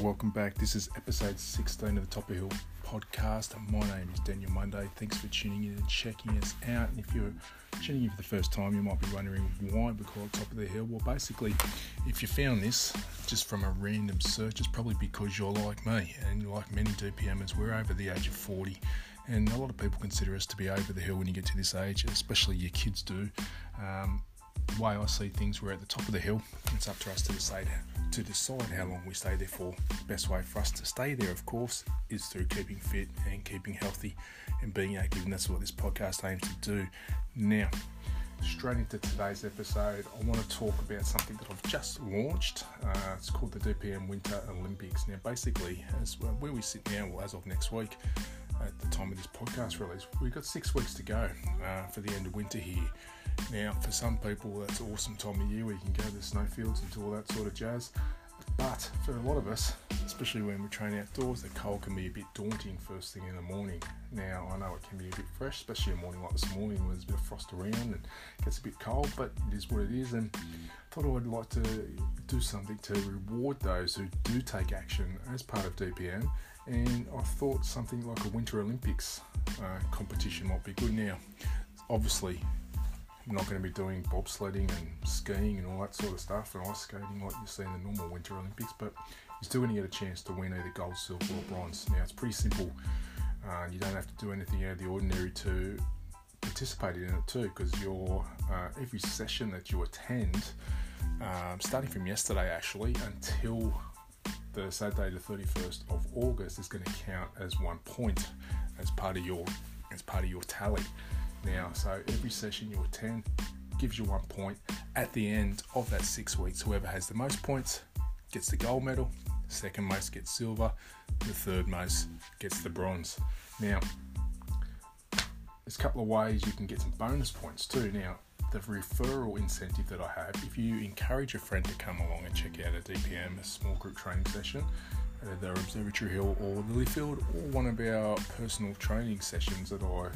welcome back. This is episode 16 of the Top of the Hill podcast. My name is Daniel Monday. Thanks for tuning in and checking us out. And if you're tuning in for the first time, you might be wondering why we call it Top of the Hill. Well, basically, if you found this just from a random search, it's probably because you're like me and like many DPMers, we're over the age of 40. And a lot of people consider us to be over the hill when you get to this age, especially your kids do. Um, way I see things, we're at the top of the hill. It's up to us to decide to decide how long we stay there for. The best way for us to stay there, of course, is through keeping fit and keeping healthy and being active, and that's what this podcast aims to do. Now, straight into today's episode, I want to talk about something that I've just launched. Uh, it's called the DPM Winter Olympics. Now, basically, as where we sit now, well, as of next week, at the time of this podcast release, we've got six weeks to go uh, for the end of winter here. Now, for some people, that's awesome time of year where you can go to the snowfields and do all that sort of jazz. But for a lot of us, especially when we train outdoors, the cold can be a bit daunting first thing in the morning. Now, I know it can be a bit fresh, especially a morning like this morning when there's a bit of frost around and it gets a bit cold, but it is what it is. And I thought I would like to do something to reward those who do take action as part of DPM. And I thought something like a Winter Olympics uh, competition might be good. Now, obviously, I'm not going to be doing bobsledding and skiing and all that sort of stuff and ice skating like you see in the normal Winter Olympics, but you're still going to get a chance to win either gold, silver, or bronze. Now, it's pretty simple. Uh, you don't have to do anything out of the ordinary to participate in it too, because your uh, every session that you attend, um, starting from yesterday actually until the Saturday the 31st of August, is going to count as one point as part of your as part of your tally now. So every session you attend gives you one point. At the end of that six weeks, whoever has the most points gets the gold medal, second most gets silver, the third most gets the bronze. Now, there's a couple of ways you can get some bonus points too. Now, the referral incentive that I have, if you encourage a friend to come along and check out a DPM, a small group training session, either Observatory Hill or Lilyfield, or one of our personal training sessions that I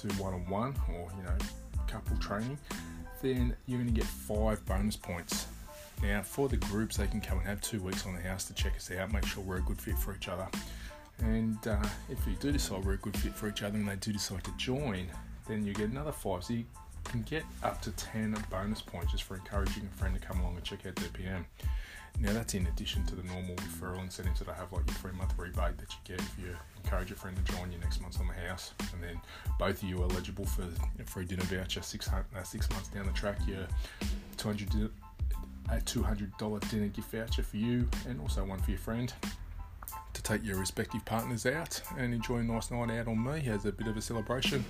do one on one or you know couple training, then you're going to get five bonus points. Now, for the groups, they can come and have two weeks on the house to check us out, make sure we're a good fit for each other. And uh, if you do decide we're a good fit for each other and they do decide to join, then you get another five. So you can get up to 10 bonus points just for encouraging a friend to come along and check out their PM. Now that's in addition to the normal referral incentives that I have, like your three month rebate that you get if you encourage a friend to join you next month on the house, and then both of you are eligible for a free dinner voucher six uh, six months down the track. Your two hundred a two hundred dollar dinner gift voucher for you, and also one for your friend to take your respective partners out and enjoy a nice night out on me as a bit of a celebration.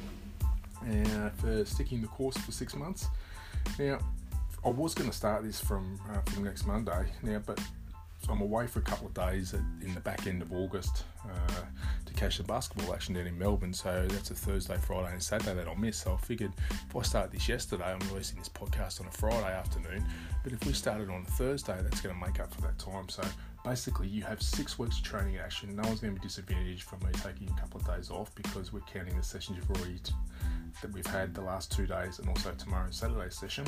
Uh, for sticking the course for six months. Now, I was going to start this from uh, from next Monday now, but I'm away for a couple of days at, in the back end of August uh, to catch the basketball action down in Melbourne. So that's a Thursday, Friday, and Saturday that I'll miss. So I figured if I start this yesterday, I'm releasing this podcast on a Friday afternoon. But if we started on Thursday, that's going to make up for that time. So basically, you have six weeks of training action. No one's going to be disadvantaged from me taking a couple of days off because we're counting the sessions you've already that we've had the last two days and also tomorrow's Saturday session.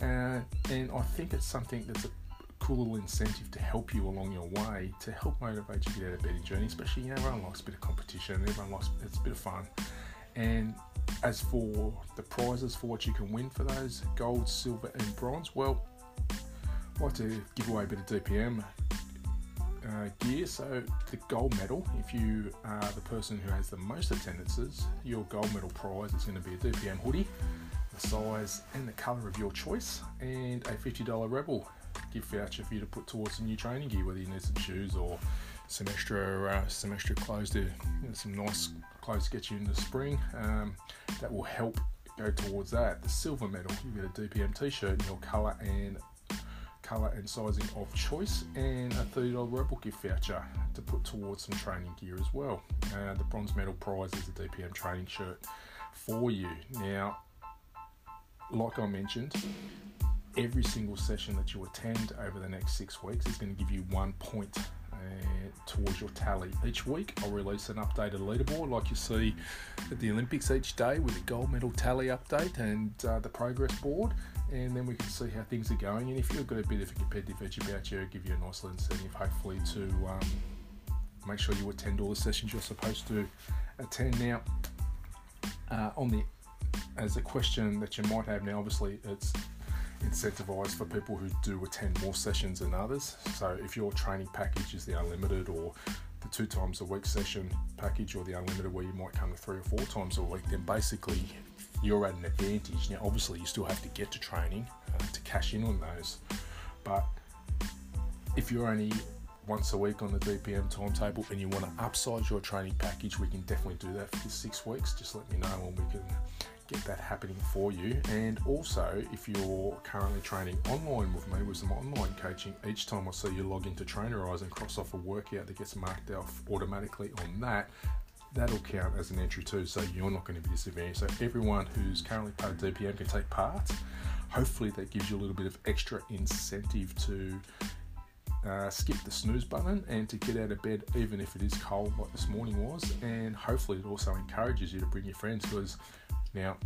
Uh, and I think it's something that's a cool little incentive to help you along your way, to help motivate you to get out of bed journey. Especially, you know, everyone likes a bit of competition, everyone likes it's a bit of fun. And as for the prizes for what you can win for those gold, silver, and bronze, well, I'd like to give away a bit of DPM uh, gear. So, the gold medal, if you are the person who has the most attendances, your gold medal prize is going to be a DPM hoodie the size and the colour of your choice, and a $50 Rebel gift voucher for you to put towards some new training gear, whether you need some shoes or some extra uh, some extra clothes to you know, some nice clothes to get you in the spring. Um, that will help go towards that. The silver medal, you get a DPM t-shirt in your colour and colour and sizing of choice, and a $30 Rebel gift voucher to put towards some training gear as well. Uh, the bronze medal prize is a DPM training shirt for you. Now, like I mentioned, every single session that you attend over the next six weeks is going to give you one point towards your tally. Each week, I'll release an updated leaderboard like you see at the Olympics each day with a gold medal tally update and uh, the progress board. And then we can see how things are going. And if you've got a bit of a competitive edge about you, give you a nice little incentive, hopefully, to um, make sure you attend all the sessions you're supposed to attend. Now, uh, on the as a question that you might have now, obviously, it's incentivized for people who do attend more sessions than others. So if your training package is the unlimited or the two times a week session package or the unlimited where you might come to three or four times a week, then basically you're at an advantage. Now, obviously, you still have to get to training uh, to cash in on those, but if you're only once a week on the DPM timetable and you want to upsize your training package, we can definitely do that for six weeks. Just let me know and we can get that happening for you. And also, if you're currently training online with me with some online coaching, each time I see you log into Trainerize and cross off a workout that gets marked off automatically on that, that'll count as an entry too. So you're not going to be disadvantaged. So everyone who's currently part of DPM can take part. Hopefully, that gives you a little bit of extra incentive to uh, skip the snooze button and to get out of bed even if it is cold like this morning was and hopefully it also encourages you to bring your friends because now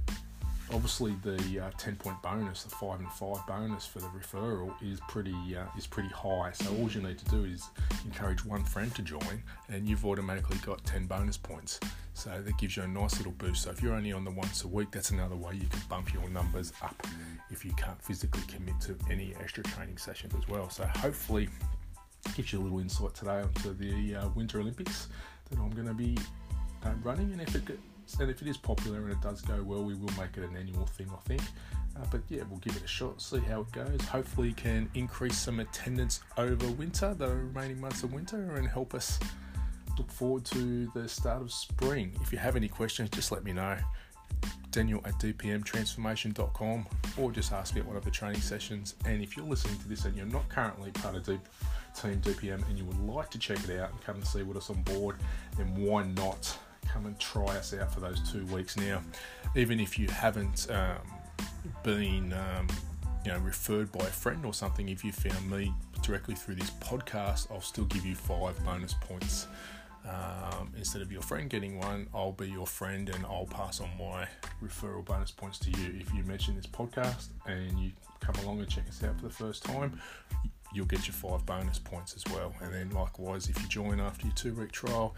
obviously the uh, 10 point bonus the 5 and 5 bonus for the referral is pretty uh, is pretty high. So all you need to do is encourage one friend to join and you've automatically got 10 bonus points. So that gives you a nice little boost. So if you're only on the once a week that's another way you can bump your numbers up if you can't physically commit to any extra training sessions as well. So hopefully gives you a little insight today onto the uh, winter olympics that i'm going to be uh, running and if it and if it is popular and it does go well, we will make it an annual thing, I think. Uh, but yeah, we'll give it a shot, see how it goes. Hopefully, can increase some attendance over winter, the remaining months of winter, and help us look forward to the start of spring. If you have any questions, just let me know. Daniel at dpmtransformation.com or just ask me at one of the training sessions. And if you're listening to this and you're not currently part of Deep Team DPM and you would like to check it out and come and see what us on board, then why not? Come and try us out for those two weeks. Now, even if you haven't um, been, um, you know, referred by a friend or something, if you found me directly through this podcast, I'll still give you five bonus points. Um, instead of your friend getting one, I'll be your friend and I'll pass on my referral bonus points to you. If you mention this podcast and you come along and check us out for the first time, you'll get your five bonus points as well. And then, likewise, if you join after your two week trial,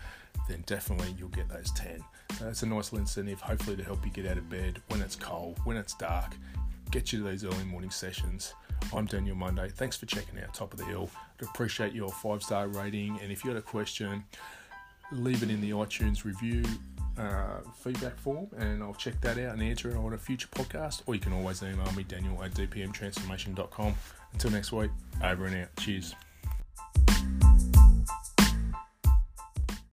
then definitely you'll get those 10. So it's a nice little incentive, hopefully, to help you get out of bed when it's cold, when it's dark, get you to those early morning sessions. I'm Daniel Monday. Thanks for checking out Top of the Hill. I'd appreciate your five star rating. And if you got a question, leave it in the iTunes review uh, feedback form and I'll check that out and answer it on a future podcast. Or you can always email me, daniel at dpmtransformation.com. Until next week, over and out. Cheers.